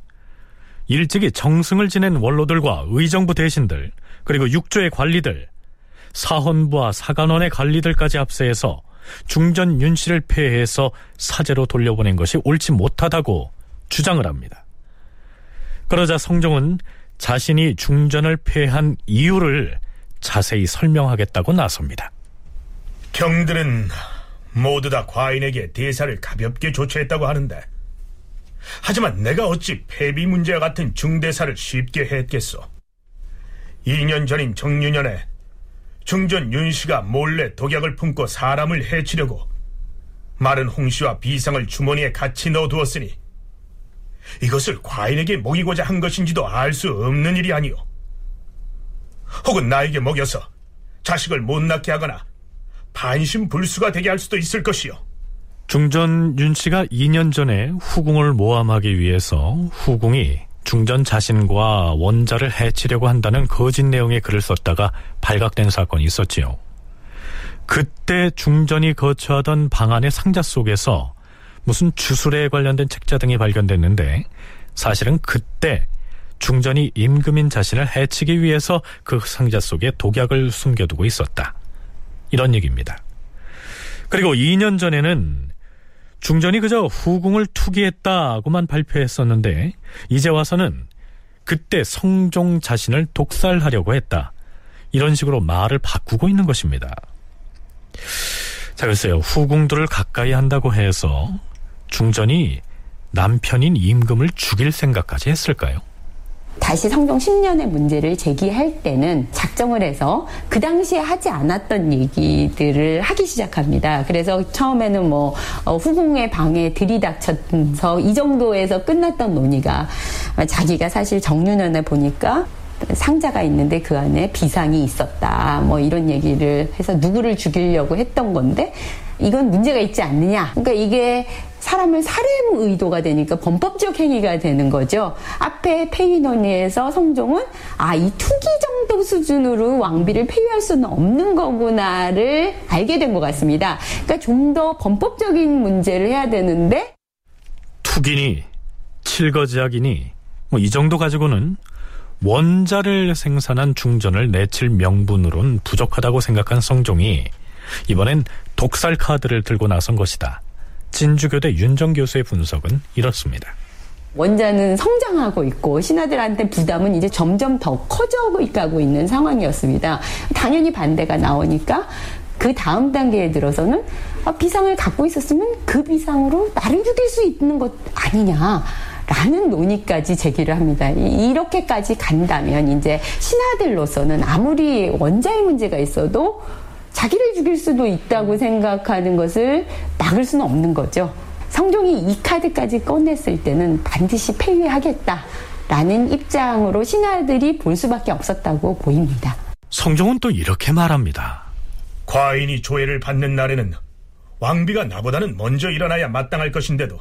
일찍이 정승을 지낸 원로들과 의정부 대신들 그리고 육조의 관리들 사헌부와 사간원의 관리들까지 합세해서 중전 윤 씨를 폐해서 사제로 돌려보낸 것이 옳지 못하다고 주장을 합니다. 그러자 성종은 자신이 중전을 폐한 이유를 자세히 설명하겠다고 나섭니다. 경들은 모두 다 과인에게 대사를 가볍게 조처했다고 하는데 하지만 내가 어찌 폐비 문제와 같은 중대사를 쉽게 했겠소 2년 전인 정유년에 중전 윤씨가 몰래 독약을 품고 사람을 해치려고 마른 홍시와 비상을 주머니에 같이 넣어두었으니 이것을 과인에게 먹이고자 한 것인지도 알 수 없는 일이 아니오. 혹은 나에게 먹여서 자식을 못 낳게 하거나 반신불수가 되게 할 수도 있을 것이요. 중전 윤 씨가 2년 전에 후궁을 모함하기 위해서 후궁이 중전 자신과 원자를 해치려고 한다는 거짓 내용의 글을 썼다가 발각된 사건이 있었지요. 그때 중전이 거처하던 방 안의 상자 속에서 무슨 주술에 관련된 책자 등이 발견됐는데 사실은 그때 중전이 임금인 자신을 해치기 위해서 그 상자 속에 독약을 숨겨두고 있었다. 이런 얘기입니다. 그리고 2년 전에는 중전이 그저 후궁을 투기했다고만 발표했었는데 이제 와서는 그때 성종 자신을 독살하려고 했다. 이런 식으로 말을 바꾸고 있는 것입니다. 자, 글쎄요. 후궁들을 가까이 한다고 해서 중전이 남편인 임금을 죽일 생각까지 했을까요? 다시 성종 10년의 문제를 제기할 때는 작정을 해서 그 당시에 하지 않았던 얘기들을 하기 시작합니다. 그래서 처음에는 뭐 어, 후궁의 방에 들이닥쳐서 이 정도에서 끝났던 논의가 자기가 사실 정유년에 보니까 상자가 있는데 그 안에 비상이 있었다. 뭐 이런 얘기를 해서 누구를 죽이려고 했던 건데 이건 문제가 있지 않느냐. 그러니까 이게 사람을 살해무 의도가 되니까 범법적 행위가 되는 거죠. 앞에 폐위 논의에서 성종은 아, 이 투기 정도 수준으로 왕비를 폐위할 수는 없는 거구나를 알게 된 것 같습니다. 그러니까 좀 더 범법적인 문제를 해야 되는데 투기니 칠거지약이니 뭐 이 정도 가지고는 원자를 생산한 중전을 내칠 명분으론 부족하다고 생각한 성종이 이번엔 독살 카드를 들고 나선 것이다. 진주교대 윤정 교수의 분석은 이렇습니다. 원자는 성장하고 있고 신하들한테 부담은 이제 점점 더 커져 가고 있는 상황이었습니다. 당연히 반대가 나오니까 그 다음 단계에 들어서는 아, 비상을 갖고 있었으면 그 비상으로 나를 죽일 수 있는 것 아니냐. 라는 논의까지 제기를 합니다. 이렇게까지 간다면 이제 신하들로서는 아무리 원자의 문제가 있어도 자기를 죽일 수도 있다고 생각하는 것을 막을 수는 없는 거죠. 성종이 이 카드까지 꺼냈을 때는 반드시 폐위하겠다라는 입장으로 신하들이 볼 수밖에 없었다고 보입니다. 성종은 또 이렇게 말합니다. 과인이 조회를 받는 날에는 왕비가 나보다는 먼저 일어나야 마땅할 것인데도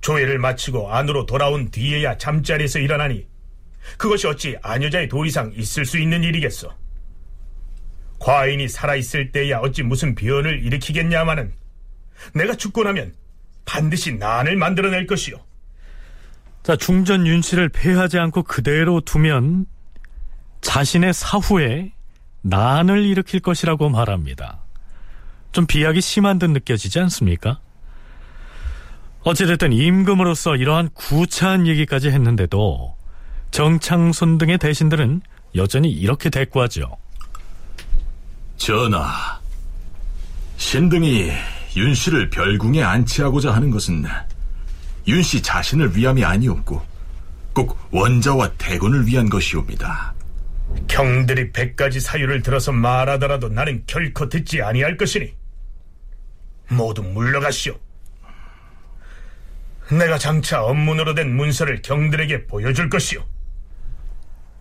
조회를 마치고 안으로 돌아온 뒤에야 잠자리에서 일어나니 그것이 어찌 아녀자의 도리상 있을 수 있는 일이겠소. 과인이 살아있을 때야 어찌 무슨 변을 일으키겠냐마는 내가 죽고 나면 반드시 난을 만들어낼 것이요. 자, 중전 윤 씨를 폐하지 않고 그대로 두면 자신의 사후에 난을 일으킬 것이라고 말합니다. 좀 비약이 심한 듯 느껴지지 않습니까? 어찌됐든 임금으로서 이러한 구차한 얘기까지 했는데도 정창손 등의 대신들은 여전히 이렇게 대꾸하죠. 전하, 신등이 윤 씨를 별궁에 안치하고자 하는 것은 윤 씨 자신을 위함이 아니었고 꼭 원자와 대군을 위한 것이옵니다. 경들이 백 가지 사유를 들어서 말하더라도 나는 결코 듣지 아니할 것이니 모두 물러가시오. 내가 장차 업문으로 된 문서를 경들에게 보여줄 것이오.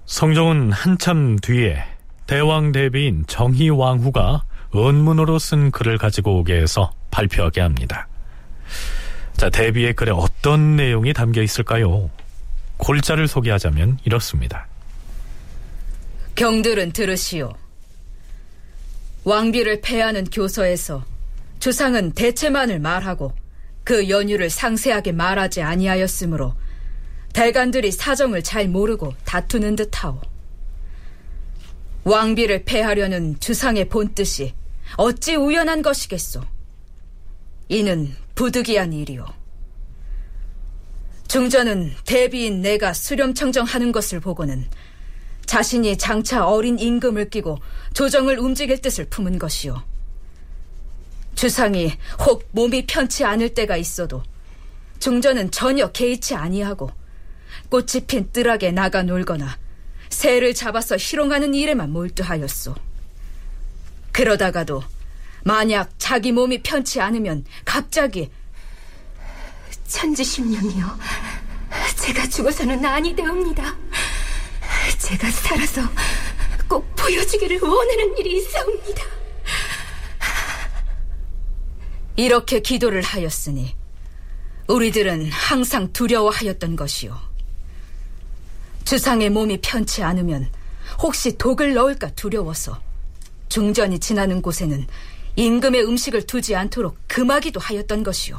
성종은 한참 뒤에 대왕 대비인 정희왕후가 은문으로 쓴 글을 가지고 오게 해서 발표하게 합니다. 자, 대비의 글에 어떤 내용이 담겨 있을까요? 골자를 소개하자면 이렇습니다. 경들은 들으시오. 왕비를 패하는 교서에서 주상은 대체만을 말하고 그 연유를 상세하게 말하지 아니하였으므로 대관들이 사정을 잘 모르고 다투는 듯하오. 왕비를 패하려는 주상의 본뜻이 어찌 우연한 것이겠소. 이는 부득이한 일이오. 중전은 대비인 내가 수렴청정하는 것을 보고는 자신이 장차 어린 임금을 끼고 조정을 움직일 뜻을 품은 것이오. 주상이 혹 몸이 편치 않을 때가 있어도 중전은 전혀 개의치 아니하고 꽃이 핀 뜰하게 나가 놀거나 새를 잡아서 희롱하는 일에만 몰두하였소. 그러다가도 만약 자기 몸이 편치 않으면 갑자기 천지십년이요. 제가 죽어서는 아니 되옵니다. 제가 살아서 꼭 보여주기를 원하는 일이 있사옵니다. 이렇게 기도를 하였으니 우리들은 항상 두려워하였던 것이요. 주상의 몸이 편치 않으면 혹시 독을 넣을까 두려워서 중전이 지나는 곳에는 임금의 음식을 두지 않도록 금하기도 하였던 것이요.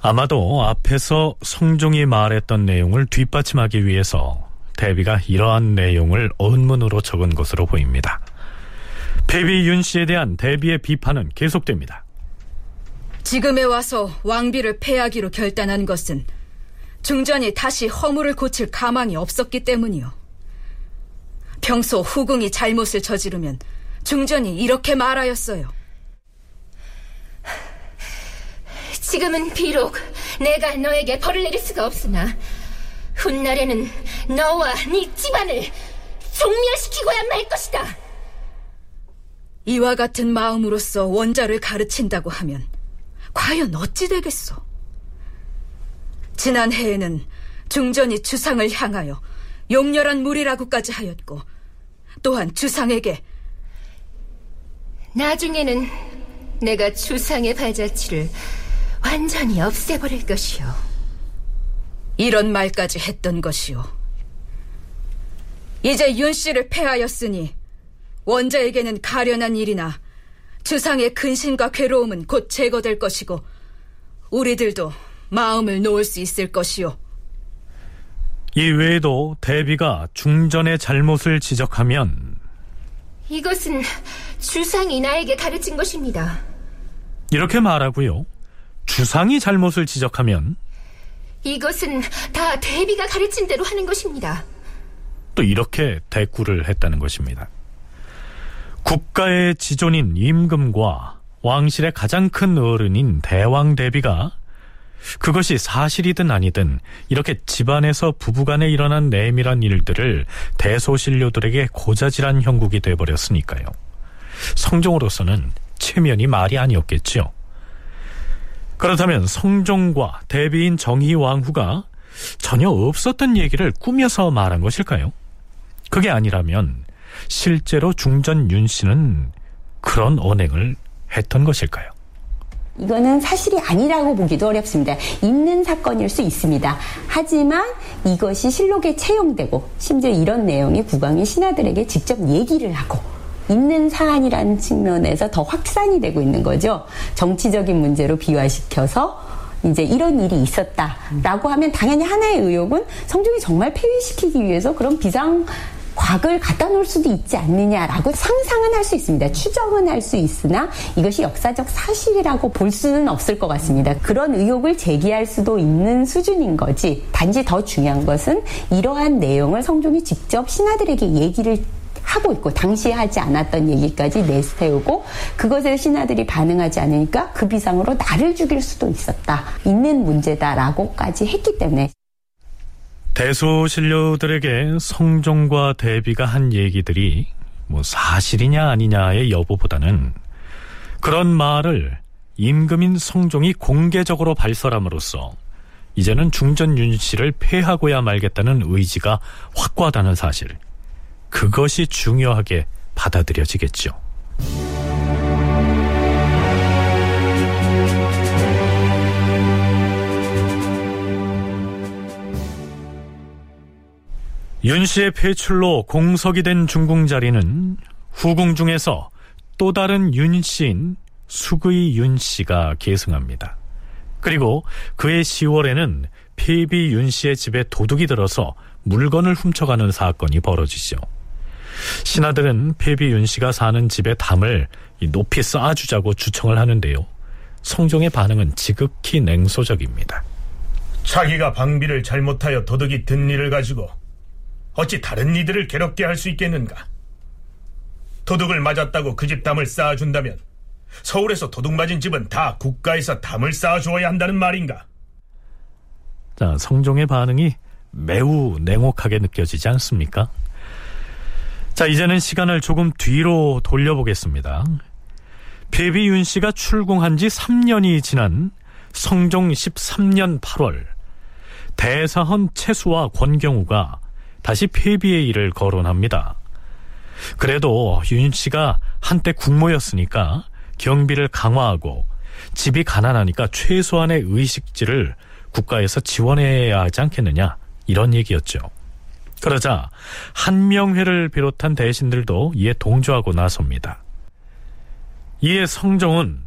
아마도 앞에서 성종이 말했던 내용을 뒷받침하기 위해서 대비가 이러한 내용을 언문으로 적은 것으로 보입니다. 패비 윤 씨에 대한 대비의 비판은 계속됩니다. 지금에 와서 왕비를 패하기로 결단한 것은 중전이 다시 허물을 고칠 가망이 없었기 때문이요. 평소 후궁이 잘못을 저지르면 중전이 이렇게 말하였어요. 지금은 비록 내가 너에게 벌을 내릴 수가 없으나 훗날에는 너와 네 집안을 종멸시키고야 말 것이다. 이와 같은 마음으로서 원자를 가르친다고 하면 과연 어찌 되겠소? 지난해에는 중전이 주상을 향하여 용렬한 무리라고까지 하였고 또한 주상에게 나중에는 내가 주상의 발자취를 완전히 없애버릴 것이오. 이런 말까지 했던 것이오. 이제 윤 씨를 패하였으니 원자에게는 가련한 일이나 주상의 근심과 괴로움은 곧 제거될 것이고 우리들도 마음을 놓을 수 있을 것이오. 이 외에도 대비가 중전의 잘못을 지적하면 이것은 주상이 나에게 가르친 것입니다. 이렇게 말하고요. 주상이 잘못을 지적하면 이것은 다 대비가 가르친 대로 하는 것입니다. 또 이렇게 대꾸를 했다는 것입니다. 국가의 지존인 임금과 왕실의 가장 큰 어른인 대왕 대비가 그것이 사실이든 아니든 이렇게 집안에서 부부간에 일어난 내밀한 일들을 대소신료들에게 고자질한 형국이 돼버렸으니까요. 성종으로서는 체면이 말이 아니었겠지요. 그렇다면 성종과 대비인 정희왕후가 전혀 없었던 얘기를 꾸며서 말한 것일까요? 그게 아니라면 실제로 중전 윤 씨는 그런 언행을 했던 것일까요? 이거는 사실이 아니라고 보기도 어렵습니다. 있는 사건일 수 있습니다. 하지만 이것이 실록에 채용되고 심지어 이런 내용이 국왕이 신하들에게 직접 얘기를 하고 있는 사안이라는 측면에서 더 확산이 되고 있는 거죠. 정치적인 문제로 비화시켜서 이제 이런 일이 있었다라고 하면 당연히 하나의 의혹은 성종이 정말 폐위시키기 위해서 그런 비상 곽을 갖다 놓을 수도 있지 않느냐라고 상상은 할 수 있습니다. 추정은 할 수 있으나 이것이 역사적 사실이라고 볼 수는 없을 것 같습니다. 그런 의혹을 제기할 수도 있는 수준인 거지. 단지 더 중요한 것은 이러한 내용을 성종이 직접 신하들에게 얘기를 하고 있고 당시에 하지 않았던 얘기까지 내세우고 그것에 신하들이 반응하지 않으니까 그 비상으로 나를 죽일 수도 있었다. 있는 문제다라고까지 했기 때문에 대소신료들에게 성종과 대비가 한 얘기들이 뭐 사실이냐 아니냐의 여부보다는 그런 말을 임금인 성종이 공개적으로 발설함으로써 이제는 중전 윤 씨를 폐하고야 말겠다는 의지가 확고하다는 사실 그것이 중요하게 받아들여지겠죠. 윤 씨의 폐출로 공석이 된 중궁 자리는 후궁 중에서 또 다른 윤 씨인 수의 윤 씨가 계승합니다. 그리고 그해 10월에는 폐비 윤 씨의 집에 도둑이 들어서 물건을 훔쳐가는 사건이 벌어지죠. 신하들은 폐비 윤 씨가 사는 집의 담을 높이 쌓아주자고 주청을 하는데요. 성종의 반응은 지극히 냉소적입니다. 자기가 방비를 잘못하여 도둑이 든 일을 가지고 어찌 다른 이들을 괴롭게 할 수 있겠는가? 도둑을 맞았다고 그 집 담을 쌓아준다면 서울에서 도둑 맞은 집은 다 국가에서 담을 쌓아주어야 한다는 말인가? 자, 성종의 반응이 매우 냉혹하게 느껴지지 않습니까? 자, 이제는 시간을 조금 뒤로 돌려보겠습니다. 배비윤 씨가 출궁한 지 3년이 지난 성종 13년 8월 대사헌 채수와 권경우가 다시 폐비의 일을 거론합니다. 그래도 윤 씨가 한때 국모였으니까 경비를 강화하고 집이 가난하니까 최소한의 의식지를 국가에서 지원해야 하지 않겠느냐 이런 얘기였죠. 그러자 한명회를 비롯한 대신들도 이에 동조하고 나섭니다. 이에 성종은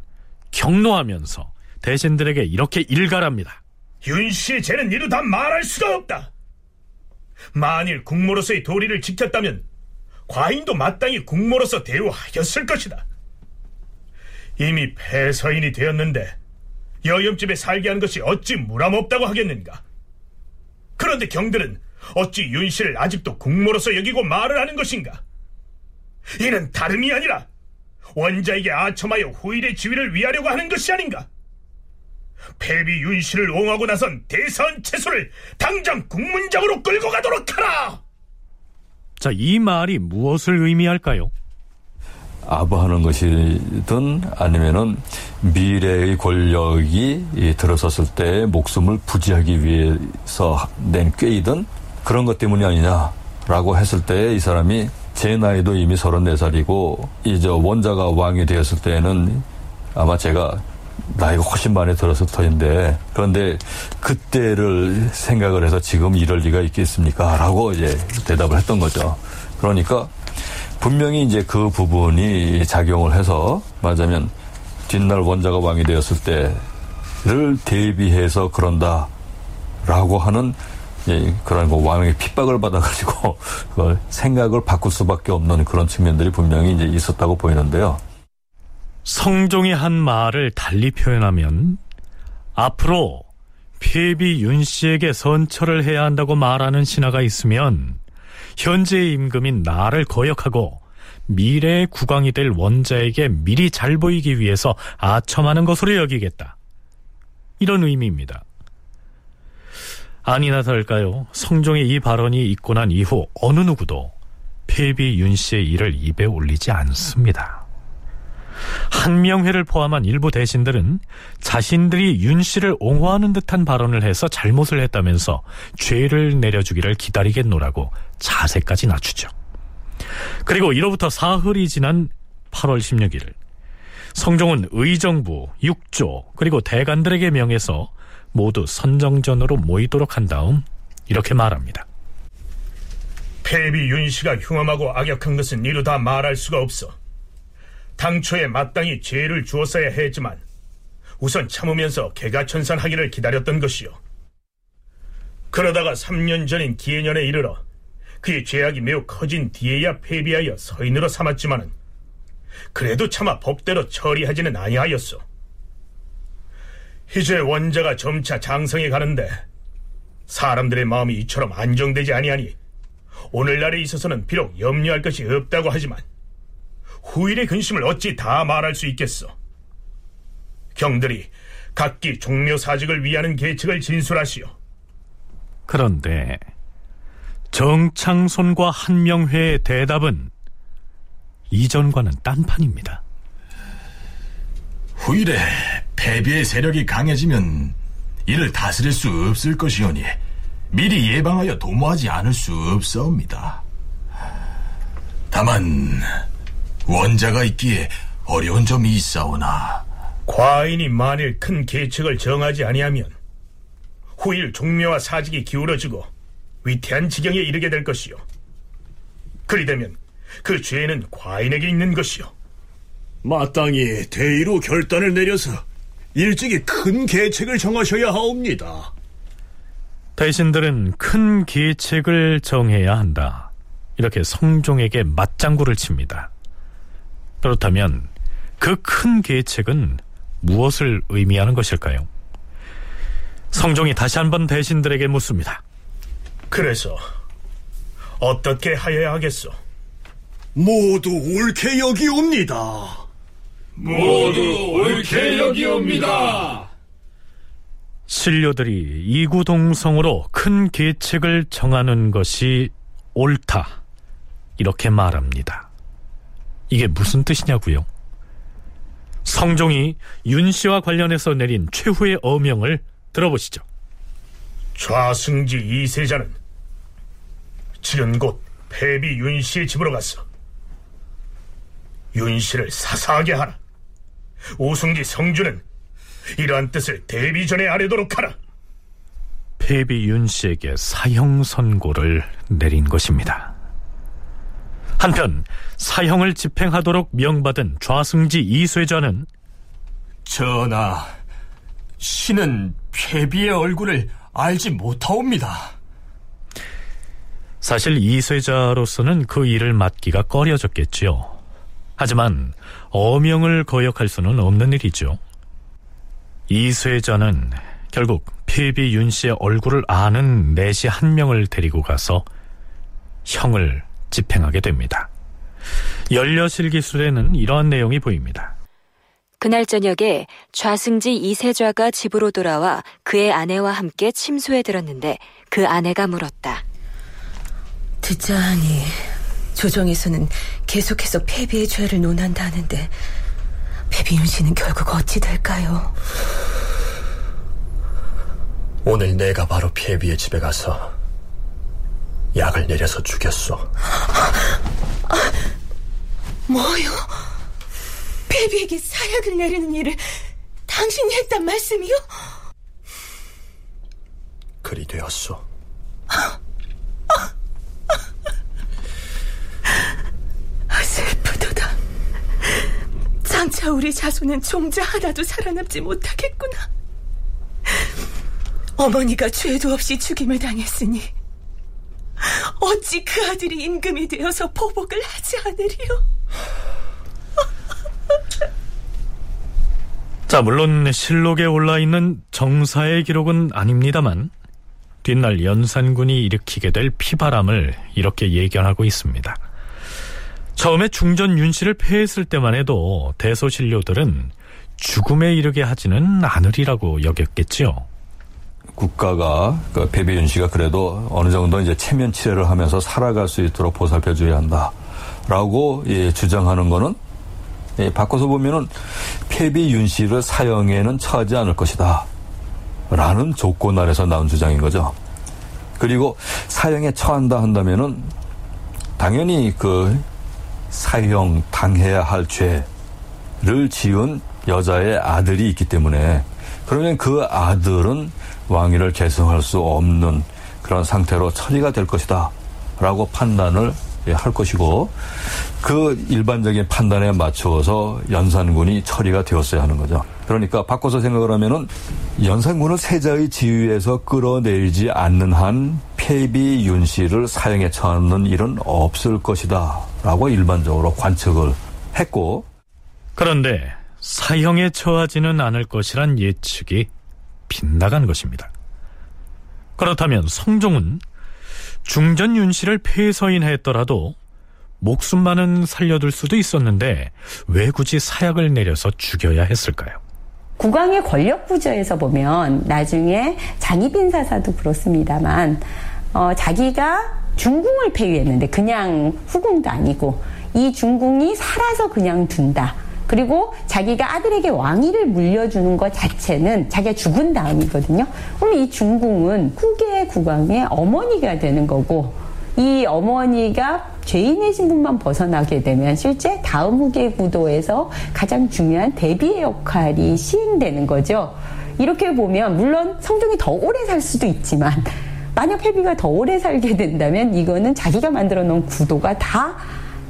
경노하면서 대신들에게 이렇게 일갈합니다. 윤 씨의 죄는 이루 다 말할 수가 없다. 만일 국모로서의 도리를 지켰다면 과인도 마땅히 국모로서 대우하였을 것이다. 이미 폐서인이 되었는데 여염집에 살게 한 것이 어찌 무람없다고 하겠는가? 그런데 경들은 어찌 윤씨를 아직도 국모로서 여기고 말을 하는 것인가? 이는 다름이 아니라 원자에게 아첨하여 후일의 지위를 위하려고 하는 것이 아닌가? 폐비 윤씨를 옹하고 나선 대선 채소를 당장 국문장으로 끌고 가도록 하라! 자, 이 말이 무엇을 의미할까요? 아부하는 것이든 아니면은 미래의 권력이 들어섰을 때 목숨을 부지하기 위해서 낸 꾀이든 그런 것 때문이 아니냐라고 했을 때 이 사람이 제 나이도 이미 34살이고 이제 원자가 왕이 되었을 때는 아마 제가 나이가 훨씬 많이 들었을 터인데 그런데 그때를 생각을 해서 지금 이럴 리가 있겠습니까? 라고 이제 대답을 했던 거죠. 그러니까 분명히 이제 그 부분이 작용을 해서 말하자면 뒷날 원자가 왕이 되었을 때를 대비해서 그런다 라고 하는 예, 그런 뭐 왕의 핍박을 받아가지고 (laughs) 그 생각을 바꿀 수밖에 없는 그런 측면들이 분명히 이제 있었다고 보이는데요. 성종이 한 말을 달리 표현하면 앞으로 폐비 윤 씨에게 선처를 해야 한다고 말하는 신하가 있으면 현재의 임금인 나를 거역하고 미래의 국왕이 될 원자에게 미리 잘 보이기 위해서 아첨하는 것으로 여기겠다. 이런 의미입니다. 아니나 다를까요? 성종의 이 발언이 있고 난 이후 어느 누구도 폐비 윤 씨의 일을 입에 올리지 않습니다. 한명회를 포함한 일부 대신들은 자신들이 윤 씨를 옹호하는 듯한 발언을 해서 잘못을 했다면서 죄를 내려주기를 기다리겠노라고 자세까지 낮추죠. 그리고 이로부터 사흘이 지난 8월 16일 성종은 의정부, 육조 그리고 대관들에게 명해서 모두 선정전으로 모이도록 한 다음 이렇게 말합니다. 폐비 윤 씨가 흉함하고 악역한 것은 이루 다 말할 수가 없어. 당초에 마땅히 죄를 주었어야 했지만 우선 참으면서 개가천선하기를 기다렸던 것이요. 그러다가 3년 전인 기해년에 이르러 그의 죄악이 매우 커진 뒤에야 폐비하여 서인으로 삼았지만은 그래도 차마 법대로 처리하지는 아니하였소. 이제 원자가 점차 장성해 가는데 사람들의 마음이 이처럼 안정되지 아니하니 오늘날에 있어서는 비록 염려할 것이 없다고 하지만 후일의 근심을 어찌 다 말할 수 있겠어. 경들이 각기 종묘 사직을 위하는 계책을 진술하시오. 그런데 정창손과 한명회의 대답은 이전과는 딴판입니다. 후일에 패비의 세력이 강해지면 이를 다스릴 수 없을 것이오니 미리 예방하여 도모하지 않을 수 없사옵니다. 다만 원자가 있기에 어려운 점이 있사오나 과인이 만일 큰 계책을 정하지 아니하면 후일 종묘와 사직이 기울어지고 위태한 지경에 이르게 될 것이요. 그리 되면 그 죄는 과인에게 있는 것이요. 마땅히 대의로 결단을 내려서 일찍이 큰 계책을 정하셔야 하옵니다. 대신들은 큰 계책을 정해야 한다. 이렇게 성종에게 맞장구를 칩니다. 그렇다면 그 큰 계책은 무엇을 의미하는 것일까요? 성종이 다시 한번 대신들에게 묻습니다. 그래서 어떻게 하여야 하겠소? 모두 옳게 여기옵니다. 모두 옳게 여기옵니다. 신료들이 이구동성으로 큰 계책을 정하는 것이 옳다. 이렇게 말합니다. 이게 무슨 뜻이냐고요? 성종이 윤 씨와 관련해서 내린 최후의 어명을 들어보시죠. 좌승지 이세자는 지금 곧 패비 윤 씨의 집으로 갔어. 윤 씨를 사사하게 하라. 오승지 성주는 이러한 뜻을 대비 전에 아뢰도록 하라. 폐비 윤 씨에게 사형 선고를 내린 것입니다. 한편 사형을 집행하도록 명받은 좌승지 이쇠전은 전하, 신은 폐비의 얼굴을 알지 못하옵니다. 사실 이쇠자로서는 그 일을 맡기가 꺼려졌겠지요. 하지만 어명을 거역할 수는 없는 일이죠. 이쇠자는 결국 폐비 윤 씨의 얼굴을 아는 내시 한 명을 데리고 가서 형을 집행하게 됩니다. 연려실 기술에는 이러한 내용이 보입니다. 그날 저녁에 좌승지 이세좌가 집으로 돌아와 그의 아내와 함께 침소에 들었는데 그 아내가 물었다. 듣자 하니 조정에서는 계속해서 폐비의 죄를 논한다는데 폐비윤 씨는 결국 어찌 될까요? 오늘 내가 바로 폐비의 집에 가서 약을 내려서 죽였소. 뭐요? 폐비에게 사약을 내리는 일을 당신이 했단 말씀이요? 그리 되었소. 슬프도다. 장차 우리 자손은 종자 하나도 살아남지 못하겠구나. 어머니가 죄도 없이 죽임을 당했으니 어찌 그 아들이 임금이 되어서 보복을 하지 않으리요? (laughs) 자, 물론 실록에 올라 있는 정사의 기록은 아닙니다만 뒷날 연산군이 일으키게 될 피바람을 이렇게 예견하고 있습니다. 처음에 중전 윤 씨를 폐했을 때만 해도 대소신료들은 죽음에 이르게 하지는 않으리라고 여겼겠지요. 국가가 그 배비윤 씨가 그래도 어느 정도 이제 체면 치레를 하면서 살아갈 수 있도록 보살펴 줘야 한다라고 예, 주장하는 거는 예, 바꿔서 보면은 폐비 윤 씨를 사형에는 처하지 않을 것이다. 라는 조건 아래서 나온 주장인 거죠. 그리고 사형에 처한다 한다면은 당연히 그 사형 당해야 할 죄를 지은 여자의 아들이 있기 때문에 그러면 그 아들은 왕위를 계승할 수 없는 그런 상태로 처리가 될 것이다. 라고 판단을 할 것이고 그 일반적인 판단에 맞추어서 연산군이 처리가 되었어야 하는 거죠. 그러니까 바꿔서 생각을 하면은 연산군을 세자의 지위에서 끌어내리지 않는 한 폐비 윤 씨를 사형에 처하는 일은 없을 것이다. 라고 일반적으로 관측을 했고 그런데 사형에 처하지는 않을 것이란 예측이 빗나간 것입니다. 그렇다면 성종은 중전 윤 씨를 폐서인했더라도 목숨만은 살려둘 수도 있었는데 왜 굳이 사약을 내려서 죽여야 했을까요? 국왕의 권력 구조에서 보면 나중에 장희빈 사사도 그렇습니다만 어, 자기가 중궁을 폐위했는데 그냥 후궁도 아니고 이 중궁이 살아서 그냥 둔다. 그리고 자기가 아들에게 왕위를 물려주는 것 자체는 자기가 죽은 다음이거든요. 그럼 이 중궁은 후계 국왕의 어머니가 되는 거고 이 어머니가 죄인의 신분만 벗어나게 되면 실제 다음 후계 구도에서 가장 중요한 대비의 역할이 시행되는 거죠. 이렇게 보면 물론 성종이 더 오래 살 수도 있지만 만약 회비가 더 오래 살게 된다면 이거는 자기가 만들어 놓은 구도가 다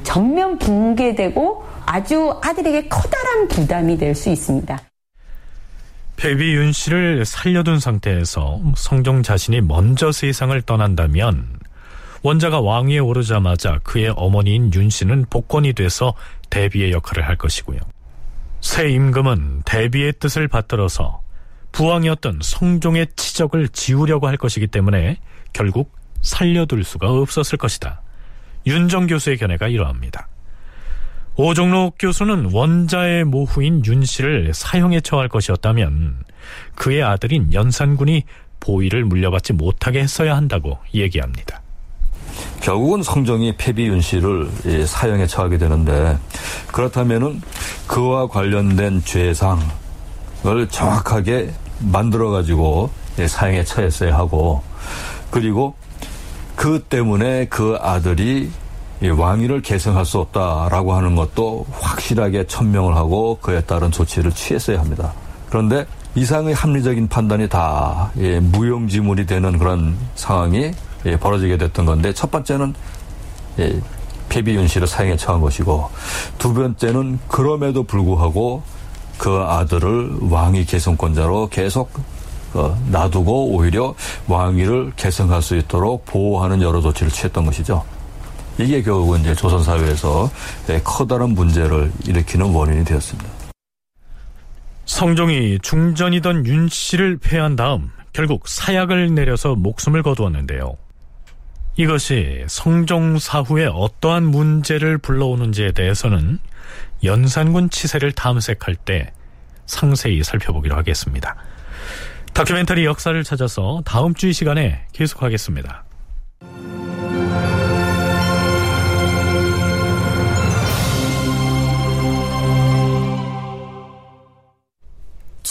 전면 붕괴되고 아주 아들에게 커다란 부담이 될 수 있습니다. 배비 윤 씨를 살려둔 상태에서 성종 자신이 먼저 세상을 떠난다면 원자가 왕위에 오르자마자 그의 어머니인 윤 씨는 복권이 돼서 대비의 역할을 할 것이고요. 새 임금은 대비의 뜻을 받들어서 부왕이었던 성종의 치적을 지우려고 할 것이기 때문에 결국 살려둘 수가 없었을 것이다. 윤정 교수의 견해가 이러합니다. 오종록 교수는 원자의 모후인 윤 씨를 사형에 처할 것이었다면 그의 아들인 연산군이 보위를 물려받지 못하게 했어야 한다고 얘기합니다. 결국은 성종이 폐비 윤 씨를 사형에 처하게 되는데 그렇다면은 그와 관련된 죄상을 정확하게 만들어 가지고 사형에 처했어야 하고 그리고 그 때문에 그 아들이 왕위를 계승할 수 없다라고 하는 것도 확실하게 천명을 하고 그에 따른 조치를 취했어야 합니다. 그런데 이상의 합리적인 판단이 다 무용지물이 되는 그런 상황이 벌어지게 됐던 건데 첫 번째는 폐비윤 씨를 사형에 처한 것이고 두 번째는 그럼에도 불구하고 그 아들을 왕위 계승권자로 계속 어, 놔두고 오히려 왕위를 계승할 수 있도록 보호하는 여러 조치를 취했던 것이죠. 이게 결국은 이제 조선 사회에서 커다란 문제를 일으키는 원인이 되었습니다. 성종이 중전이던 윤 씨를 패한 다음 결국 사약을 내려서 목숨을 거두었는데요. 이것이 성종 사후에 어떠한 문제를 불러오는지에 대해서는 연산군 치세를 탐색할 때 상세히 살펴보기로 하겠습니다. 다큐멘터리 역사를 찾아서 다음 주 이 시간에 계속하겠습니다.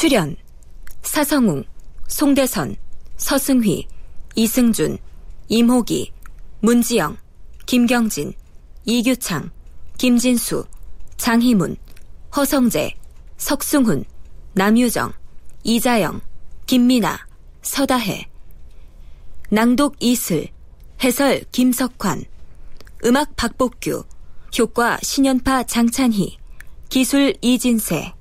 출연 사성웅, 송대선, 서승휘, 이승준, 임호기, 문지영, 김경진, 이규창, 김진수, 장희문, 허성재, 석승훈, 남유정, 이자영, 김미나, 서다혜 낭독 이슬 해설 김석환 음악 박복규 효과 신연파 장찬희 기술 이진세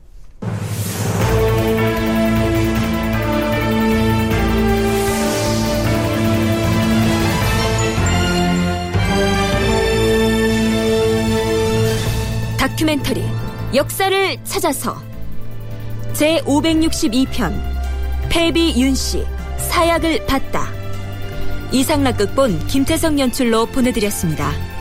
다큐멘터리 역사를 찾아서 제 562편 패비 윤씨 사약을 받다 이상락 극본 김태성 연출로 보내드렸습니다.